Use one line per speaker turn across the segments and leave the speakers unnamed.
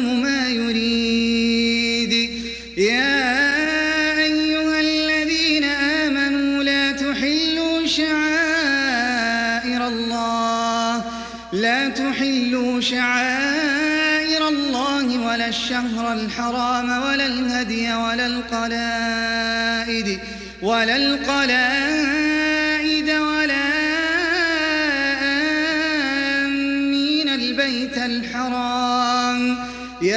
يحكم ما يريد. يا أيها الذين آمنوا لا تحلوا شعائر الله. لا تحلوا شعائر الله ولا الشهر الحرام ولا الهدي ولا القلائد ولا القلائد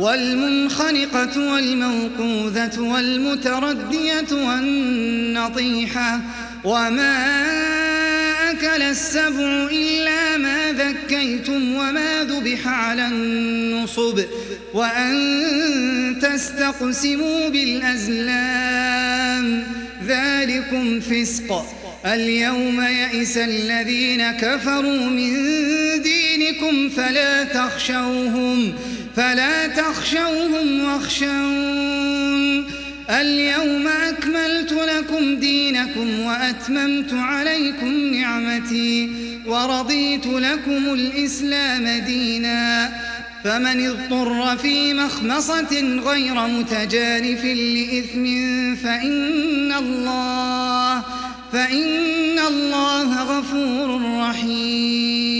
والمنخنقة والموقوذة والمتردية والنطيحة وما أكل السبع إلا ما ذكيتم وما ذبح على النصب وأن تستقسموا بالأزلام ذلكم فسق. اليوم يئس الذين كفروا من دينكم فلا تخشوهم واخشون. اليوم أكملت لكم دينكم وأتممت عليكم نعمتي ورضيت لكم الإسلام دينا. فمن اضطر في مخمصة غير متجانف لإثم فإن الله فإن الله غفور رحيم.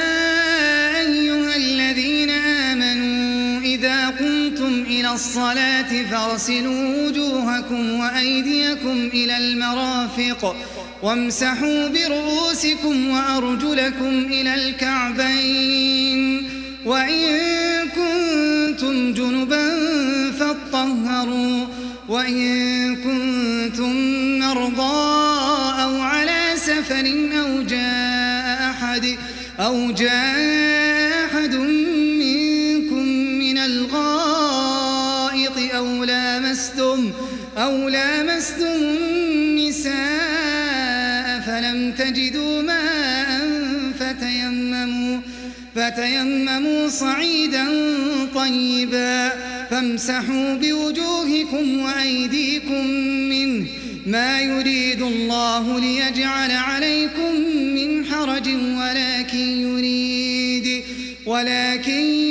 الصلاة فاغسلوا وجوهكم وأيديكم إلى المرافق وامسحوا برؤوسكم وأرجلكم إلى الكعبين وإن كنتم جنبا فاطهروا وإن كنتم مرضى أو على سفر أو جاء أحد أو جاء أو لامستم النساء فلم تجدوا ماء فتيمموا فتيمموا صعيدا طيبا فامسحوا بوجوهكم وأيديكم منه ما يريد الله ليجعل عليكم من حرج ولكن يريد ولكن يريد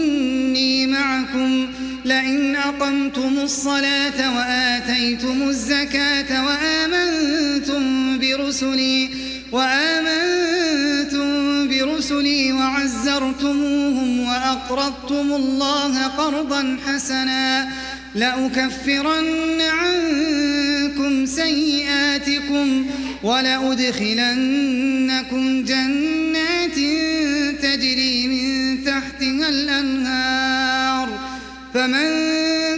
معكم لئن أقمتم الصلاة وآتيتم الزكاة وآمنتم برسلي وآمنتم برسلي وعزرتموهم وأقرضتم الله قرضا حسنا لأكفرن عنكم سيئاتكم ولأدخلنكم جنات تجري من تحتها الأنهار فمن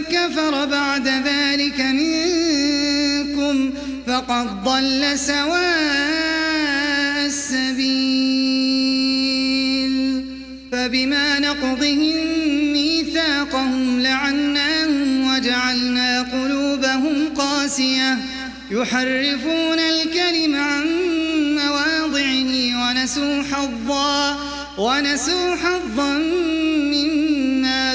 كفر بعد ذلك منكم فقد ضل سواء السبيل. فبما نقضهم ميثاقهم لعناهم وجعلنا قلوبهم قاسية. يحرفون الكلم عن مواضعه ونسوا حظا ونسوا حظا مما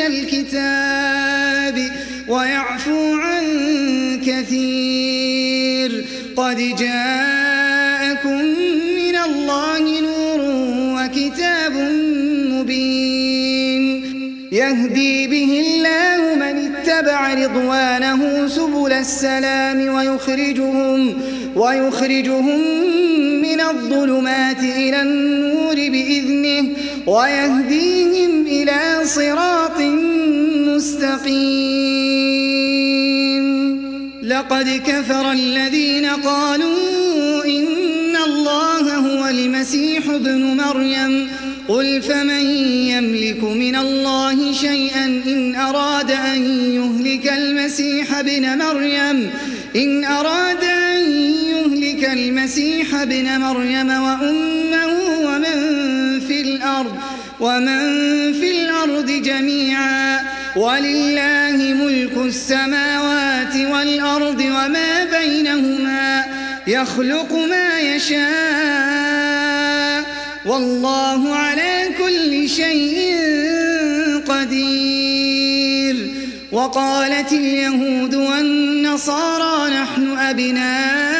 من الكتاب ويعفو عن كثير. قد جاءكم من الله نور وكتاب مبين. يهدي به الله من اتبع رضوانه سبل السلام ويخرجهم ويخرجهم من الظلمات إلى النور بإذنه ويهديهم إلى صراط مستقيم. لقد كفر الذين قالوا إن الله هو المسيح ابن مريم. قل فمن يملك من الله شيئا إن أراد أن يهلك المسيح ابن مريم؟ إن أراد المسيح ابن مريم وأمه ومن في الأرض ومن في الأرض جميعا. ولله ملك السماوات والأرض وما بينهما يخلق ما يشاء. والله على كل شيء قدير. وقالت اليهود والنصارى نحن أبناء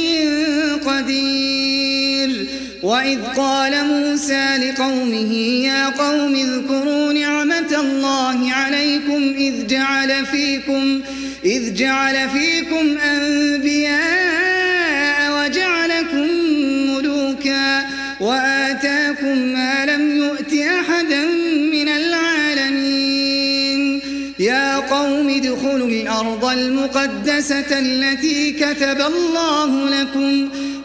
وإذ قال موسى لقومه يا قوم اذكروا نعمة الله عليكم إذ جعل فيكم إذ جعل فيكم أنبياء وجعلكم ملوكا وآتاكم ما لم يؤت أحدا من العالمين يا قوم ادخلوا الأرض المقدسة التي كتب الله لكم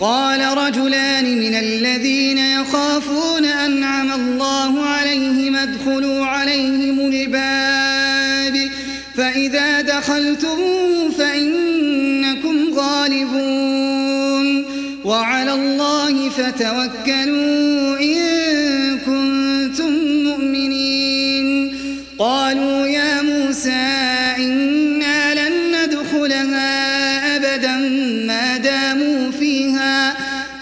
قال رجلان من الذين يخافون أنعم الله عليهم ادخلوا عليهم الباب فإذا دخلتموه فإنكم غالبون وعلى الله فتوكلوا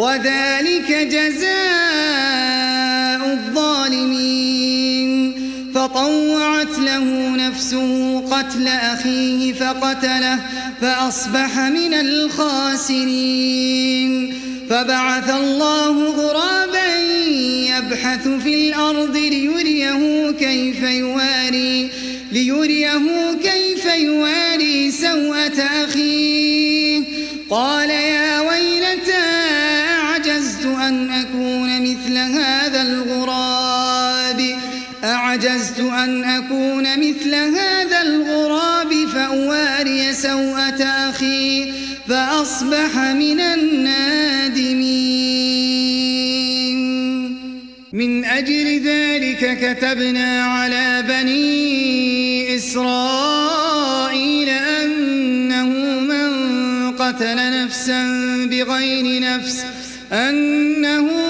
وذلك جزاء الظالمين. فطوعت له نفسه قتل أخيه فقتله فأصبح من الخاسرين. فبعث الله غرابا يبحث في الأرض ليريه كيف يواري ليريه كيف يواري سوءة أخيه. قال يا فأصبح من النادمين. من أجل ذلك كتبنا على بني إسرائيل أنه من قتل نفسا بغير نفس أنه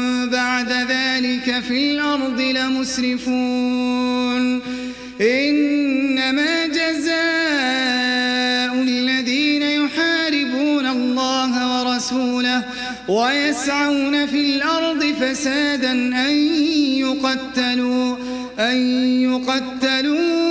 في الأرض لمسرفون. إنما جزاء الذين يحاربون الله ورسوله ويسعون في الأرض فسادا أن يقتلوا أن يقتلوا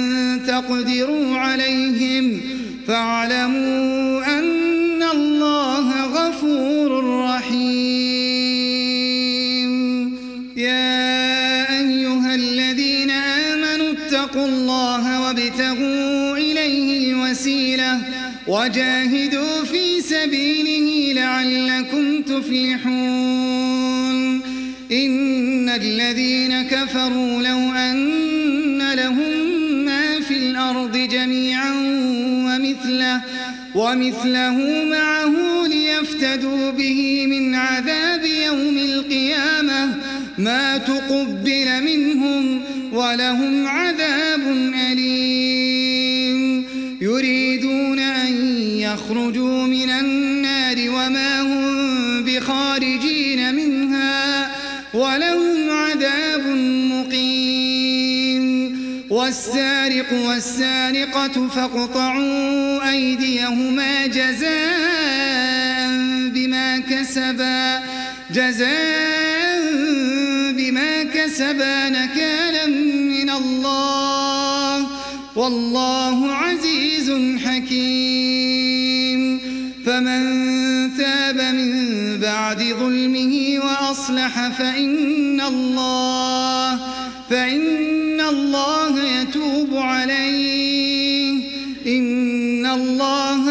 تقدروا عليهم فاعلموا أن الله غفور رحيم يا أيها الذين آمنوا اتقوا الله وابتغوا إليه الوسيلة وجاهدوا ومثله معه ليفتدوا به من عذاب يوم القيامة. ما تقبل منهم ولهم عذاب والسارق والسارقة فاقطعوا أيديهما جزاء بما كسبا جزاء بما كسبا نكالا من الله. والله عزيز حكيم. فمن تاب من بعد ظلمه وأصلح فإن الله فإن الله يتوب عليه. إن الله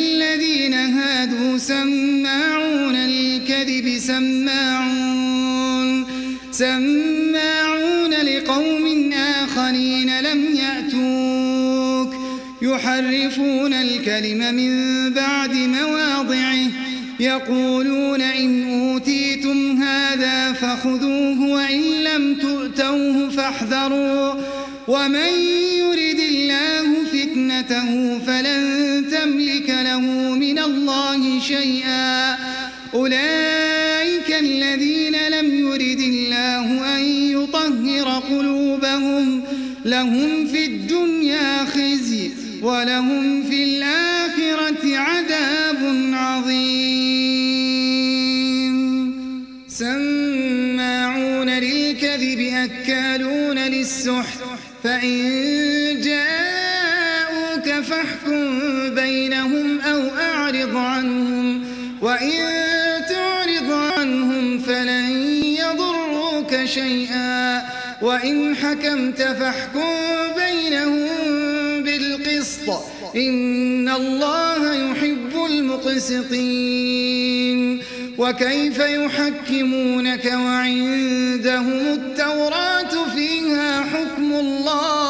الذين هادوا سماعون للكذب سماعون سماعون لقوم آخرين لم يأتوك يحرفون الكلم من بعد مواضعه يقولون إن أوتيتم هذا فخذوه وإن لم تؤتوه فاحذروا ومن يرد الله فتنته فلن تملك له من الله شيئا. أولئك الذين لم يرد الله أن يطهر قلوبهم لهم في الدنيا خزي ولهم في الآخرة عذاب عظيم. سماعون للكذب أكالون للسحت فإن بينهم أو أعرض عنهم وإن تعرض عنهم فلن يضروك شيئا وإن حكمت فاحكم بينهم بالقسط إن الله يحب المقسطين وكيف يحكمونك وعندهم التوراة فيها حكم الله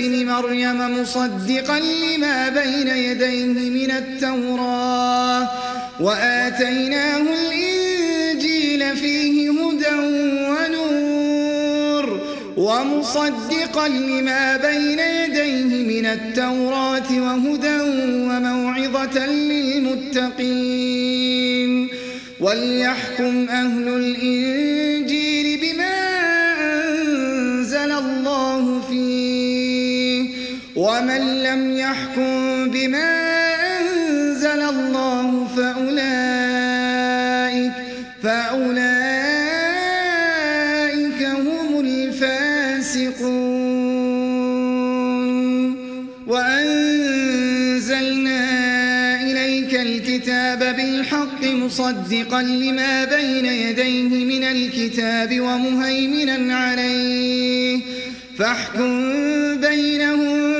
بعيسى بن مريم مصدقا لما بين يديه من التوراة وآتيناه الإنجيل فيه هدى ونور ومصدقا لما بين يديه من التوراة وهدى وموعظة للمتقين وليحكم أهل الإنجيل ومن لم يحكم بما أنزل الله فأولئك فأولئك هم الفاسقون. وأنزلنا إليك الكتاب بالحق مصدقا لما بين يديه من الكتاب ومهيمنا عليه. فاحكم بينهم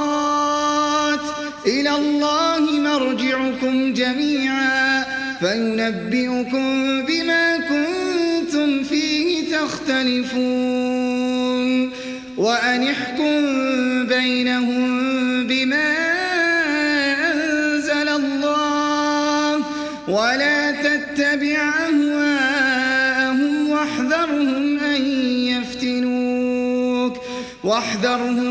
الله مرجعكم جميعا فينبئكم بما كنتم فيه تختلفون وأن احكم بينهم بما أنزل الله ولا تتبع أهواءهم واحذرهم أن يفتنوك واحذرهم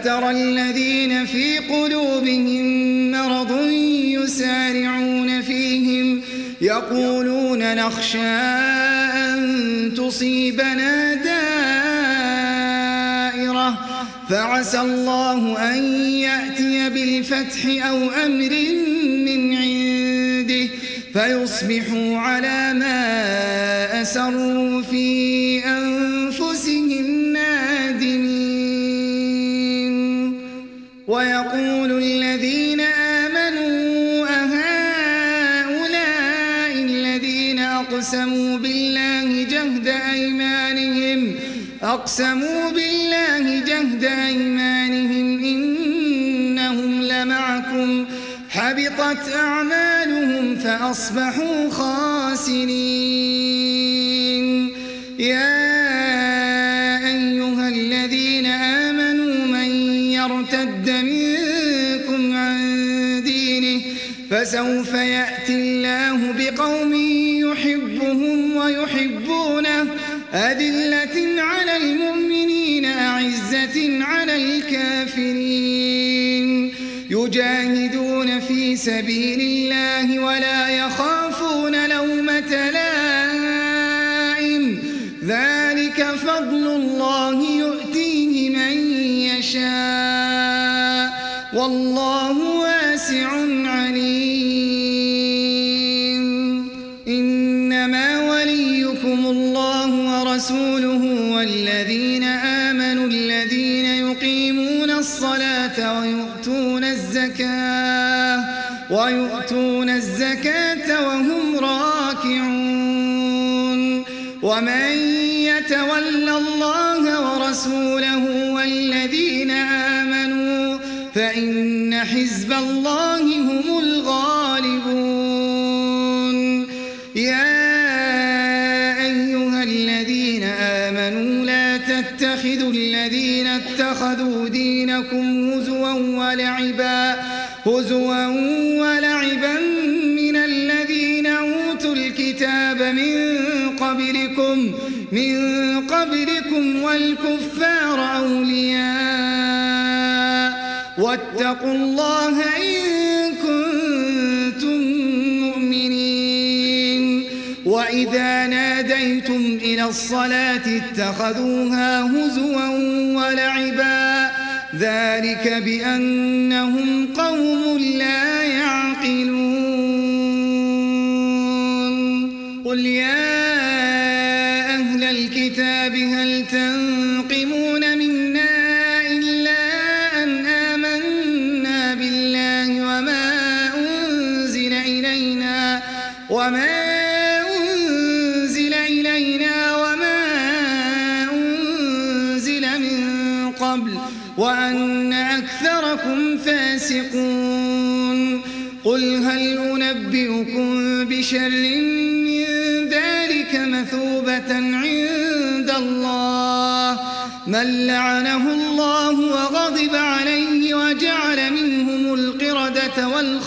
فترى الذين في قلوبهم مرض يسارعون فيهم يقولون نخشى أن تصيبنا دائرة فعسى الله أن يأتي بالفتح أو أمر من عنده فيصبحوا على ما أسروا في أقسموا بالله جهد أيمانهم إنهم لمعكم حبطت أعمالهم فأصبحوا خاسرين يا أيها الذين آمنوا من يرتد منكم عن دينه فسوف يأتي الله بقوم يحبهم ويحبونه أذلة على المؤمنين أعزة على الكافرين. يجاهدون في سبيل الله ولا واتقوا الله إن كنتم مؤمنين. وإذا ناديتم إلى الصلاة اتخذوها هزوا ولعبا. ذلك بأنهم قوم لا يعقلون. قل يا أهل الكتاب هل تنقمون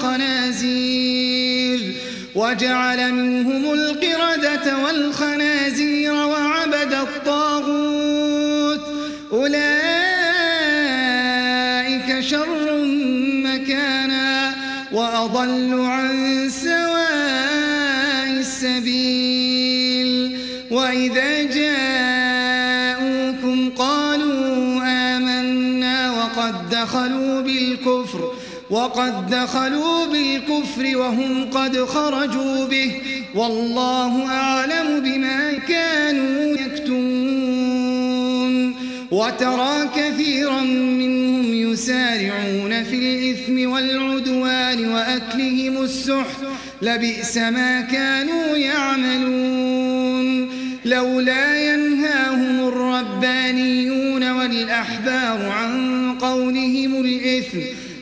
والخنازير وجعل منهم القردة والخنازير وعبد الطاغوت. أولئك شر مكانا وأضل وقد دخلوا بالكفر وهم قد خرجوا به. والله أعلم بما كانوا يكتمون. وترى كثيرا منهم يسارعون في الإثم والعدوان وأكلهم السحت لبئس ما كانوا يعملون. لولا ينهاهم الربانيون والأحبار عن قولهم الإثم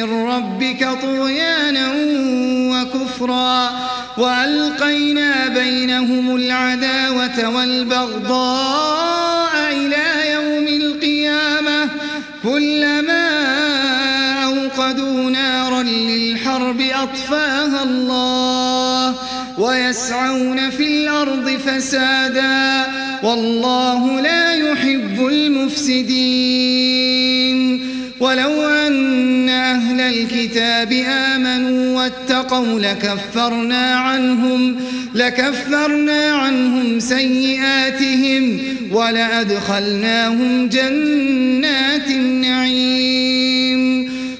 من ربك طغيانا وكفرا وألقينا بينهم العداوة والبغضاء إلى يوم القيامة كلما أوقدوا نارا للحرب أطفاها الله ويسعون في الأرض فسادا والله لا يحب المفسدين ولو الكتاب آمنوا واتقوا لكفرنا عنهم لكفرنا عنهم سيئاتهم ولأدخلناهم جنات النعيم.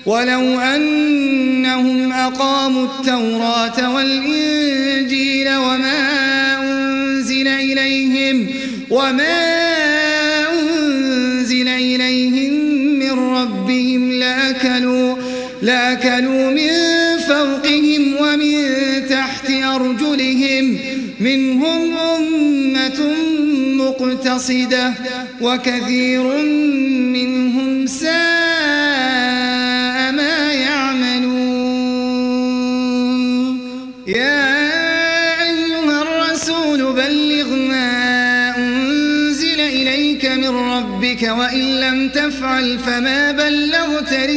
ولو أنهم أقاموا التوراة والإنجيل وما أنزل إليهم وما أنزل إليهم من ربهم لأكلوا لأكلوا من فوقهم ومن تحت أرجلهم. منهم أمة مقتصدة وكثير منهم ساء ما يعملون. يا أيها الرسول بلغ ما أنزل إليك من ربك وإن لم تفعل فما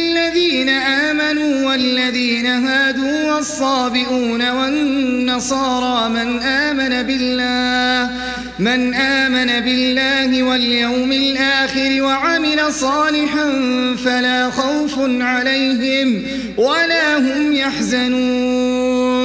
الذين آمنوا والذين هادوا والصابئون والنصارى من آمن بالله من آمن بالله واليوم الآخر وعمل صالحا فلا خوف عليهم ولا هم يحزنون.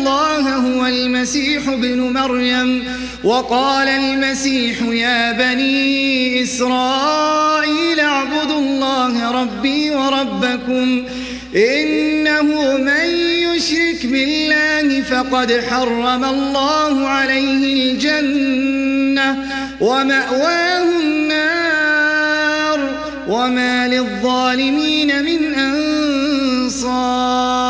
الله هو المسيح ابن مريم وقال المسيح يا بني إسرائيل اعبدوا الله ربي وربكم إنه من يشرك بالله فقد حرم الله عليه الجنة ومأواه النار وما للظالمين من أنصار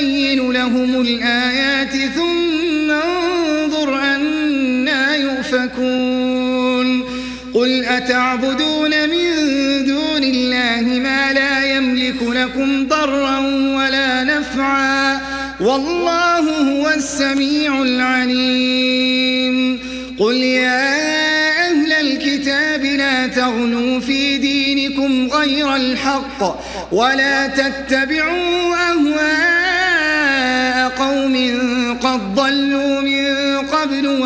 نبين لهم الآيات ثم انظر أنا يؤفكون. قل أتعبدون من دون الله ما لا يملك لكم ضرا ولا نفعا. والله هو السميع العليم. قل يا الكتاب لا تغلوا في دينكم غير الحق ولا تتبعوا أهواء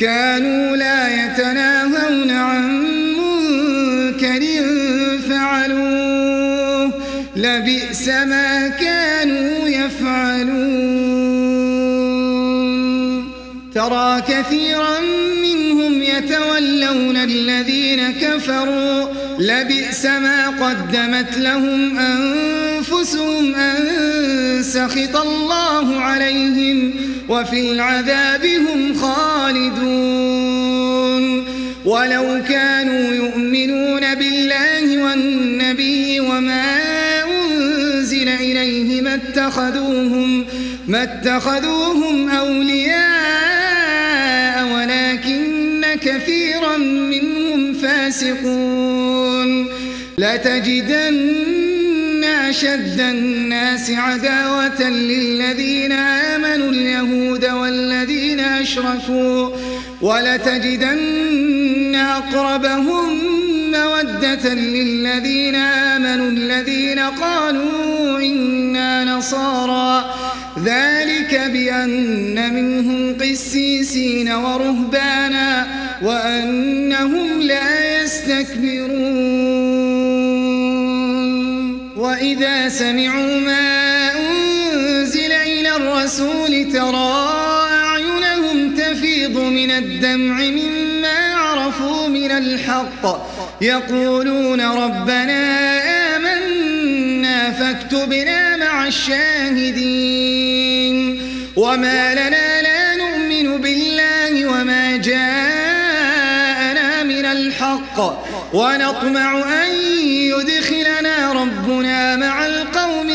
كانوا لا يتناهون عن منكر فعلوه. لبئس ما كانوا يفعلون. ترى كثيرا منهم يتولون الذين كفروا. لبئس ما قدمت لهم أنفسهم أن سخط الله عليهم وفي العذاب هم خالدون. ولو كانوا يؤمنون بالله والنبي وما أنزل إليه ما اتخذوهم, ما اتخذوهم أولياء ولكن كثيرا منهم فاسقون. لتجدن أشد الناس عداوة للذين آمنوا اليهود والذين أشركوا ولتجدن أقربهم مودة للذين آمنوا الذين قالوا إنا نصارى. ذلك بأن منهم قسيسين ورهبانا وأنهم لا يستكبرون. وإذا سمعوا ما أنزل إلى الرسول ترى أعينهم تفيض من الدمع مما عرفوا من الحق. يقولون ربنا آمنا فاكتبنا مع الشاهدين. وما لنا لا نؤمن بالله وما جاءنا من الحق. ونطمع أن يدخلنا ربنا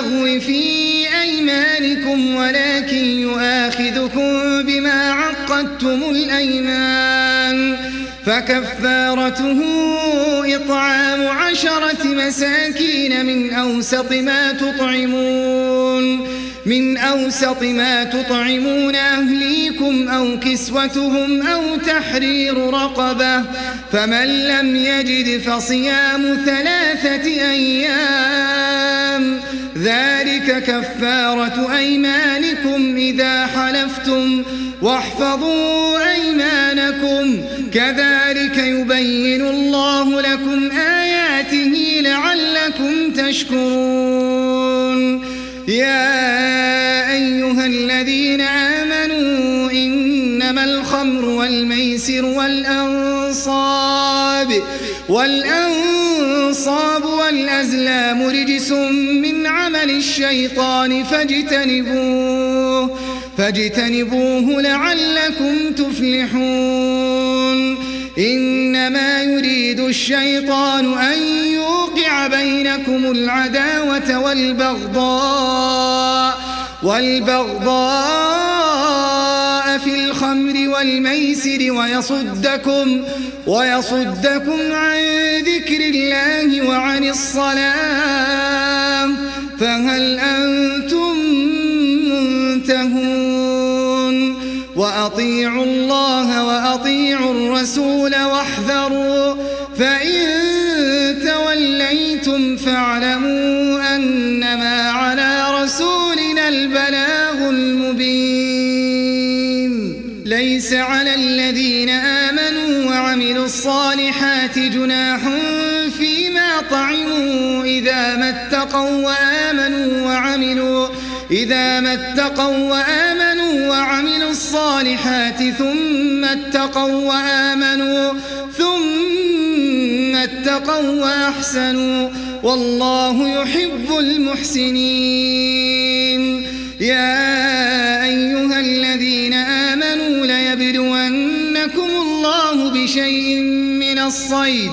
الله باللغو في أيمانكم ولكن يؤاخذكم بما عقدتم الأيمان فكفارته إطعام عشرة مساكين من أوسط ما تطعمون من أوسط ما تطعمون أهليكم أو كسوتهم أو تحرير رقبة فمن لم يجد فصيام ثلاثة أيام ذلك كفارة أيمانكم إذا حلفتم واحفظوا أيمانكم. كذلك يبين الله لكم آياته لعلكم تشكرون. يا أيها الذين آمنوا إنما الخمر والميسر والأنصاب والأنصاب والأزلام رجس من عمل الشيطان فاجتنبوه فاجتنبوه لعلكم تفلحون. إنما يريد الشيطان أن يوقع بينكم العداوة والبغضاء والبغضاء في الخمر والميسر ويصدكم ويصدكم عن ذكر الله وعن الصلاة. فهل أنتم منتهون؟ وأطيعوا الله وأطيعوا الرسول واحذروا فإن توليتم فاعلموا أنما على رسولنا البلاغ المبين. ليس على الذين آمنوا وعملوا الصالحات جناح فيما طعموا إذا ما اتقوا وآمنوا وعملوا إذا ما اتقوا وآمنوا وعملوا الصالحات ثم اتقوا وآمنوا ثم اتقوا وأحسنوا والله يحب المحسنين. يا أيها الذين آمنوا ليبلونكم الله بشيء من الصيد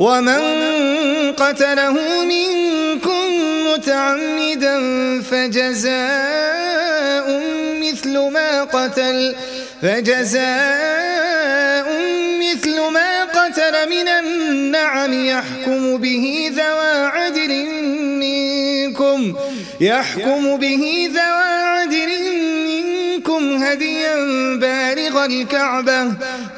ومن قتله منكم متعمدا فجزاء مثل ما قتل فجزاء مثل ما قتل من النعم يحكم به ذوى عدل منكم يحكم به ذوى عدل منكم هديا بالغ الكعبة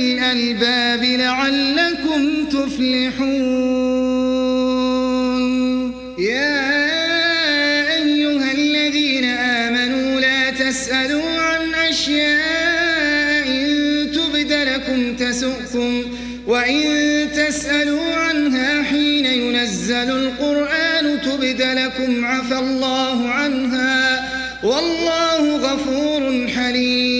الألباب لعلكم تفلحون. يا أيها الذين آمنوا لا تسألوا عن أشياء إن تبد لكم تسؤكم وإن تسألوا عنها حين ينزل القرآن تبد لكم عفى الله عنها. والله غفور حليم.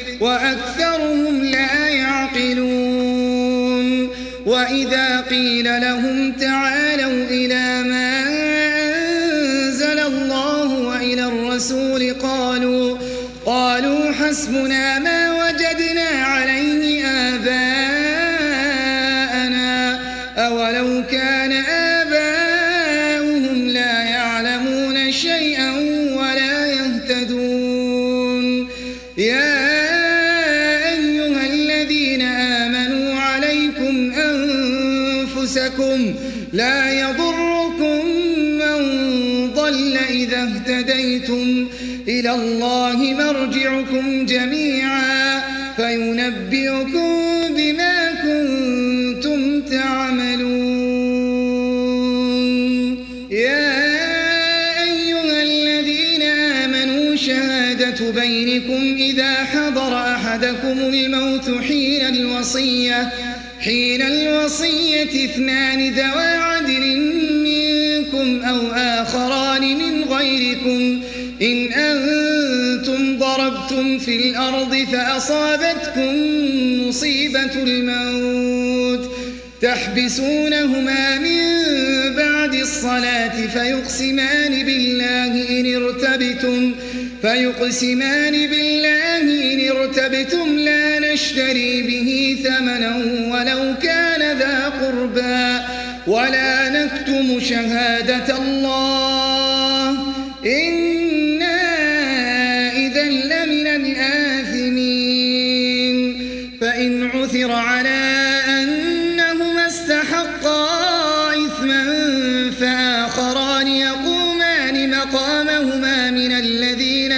وأكثرهم لا يعقلون. وإذا قيل لهم تعالوا الوصية. حين الوصية اثنان ذوى عدل منكم أو آخران من غيركم. إن أنتم ضربتم في الأرض فأصابتكم مصيبة الموت. تحبسونهما من بعد الصلاة فيقسمان بالله إن ارتبتم فيقسمان بالله إن ارتبتم لا نشتري به ثمنا ولو كان ذا قربى ولا نكتم شهادة الله. إنا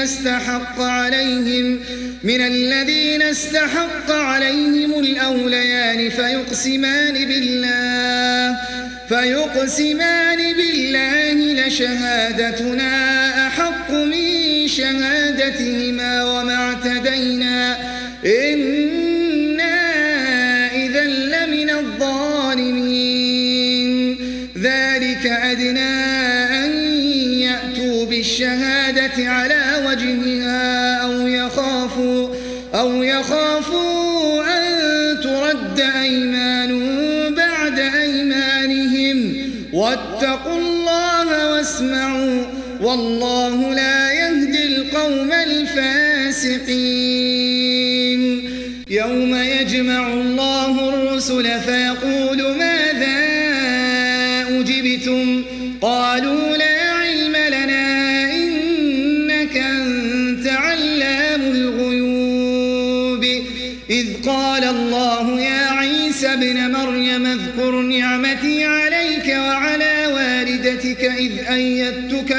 استحق عليهم من الذين استحق عليهم الأوليان فيقسمان بالله فيقسمان بالله لشهادتنا أحق من شهادتهما وما اعتدينا. إنا إذا لمن الظالمين. ذلك أدنى أن يأتوا بالشهادة على وجهها أو يخافوا أو يخافوا أن ترد أيمان بعد أيمانهم. واتقوا الله واسمعوا والله لا يهدي القوم الفاسقين. يوم يجمع الله الرسل فيقول ماذا أجبتم؟ قالوا لا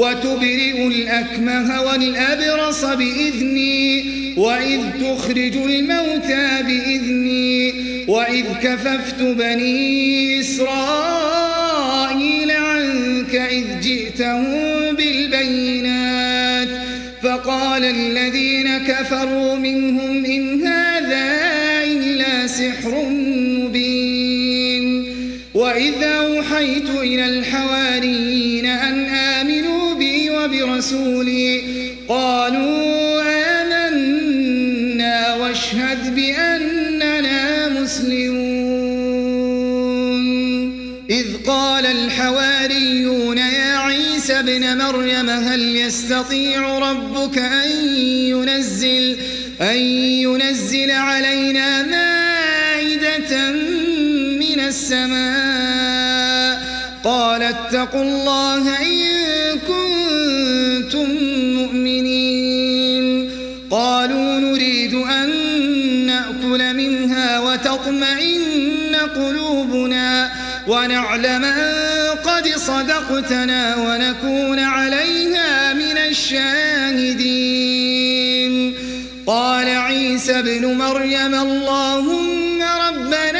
وتبرئ الأكمه والأبرص بإذني وإذ تخرج الموتى بإذني وإذ كففت بني إسرائيل عنك إذ جئتهم بالبينات. فقال الذين كفروا منهم إن هذا إلا سحر مبين. وإذا أوحيت إلى الحواريين أن بي وبرسولي قالوا آمنا واشهد بأننا مسلمون. إذ قال الحواريون يا عيسى ابن مريم هل يستطيع ربك أن ينزل, أن ينزل علينا مائدة من السماء؟ قال اتقوا الله إن وتطمئن قلوبنا ونعلم أن قد صدقتنا ونكون عليها من الشاهدين قال عيسى ابن مريم اللهم ربنا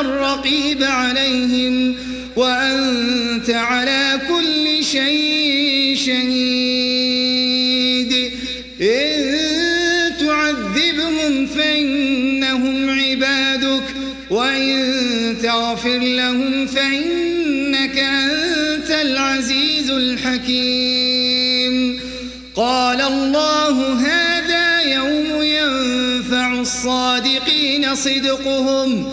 الرقيب عليهم وأنت على كل شيء شهيد. إن تعذبهم فإنهم عبادك وإن تغفر لهم فإنك أنت العزيز الحكيم. قال الله هذا يوم ينفع الصادقين صدقهم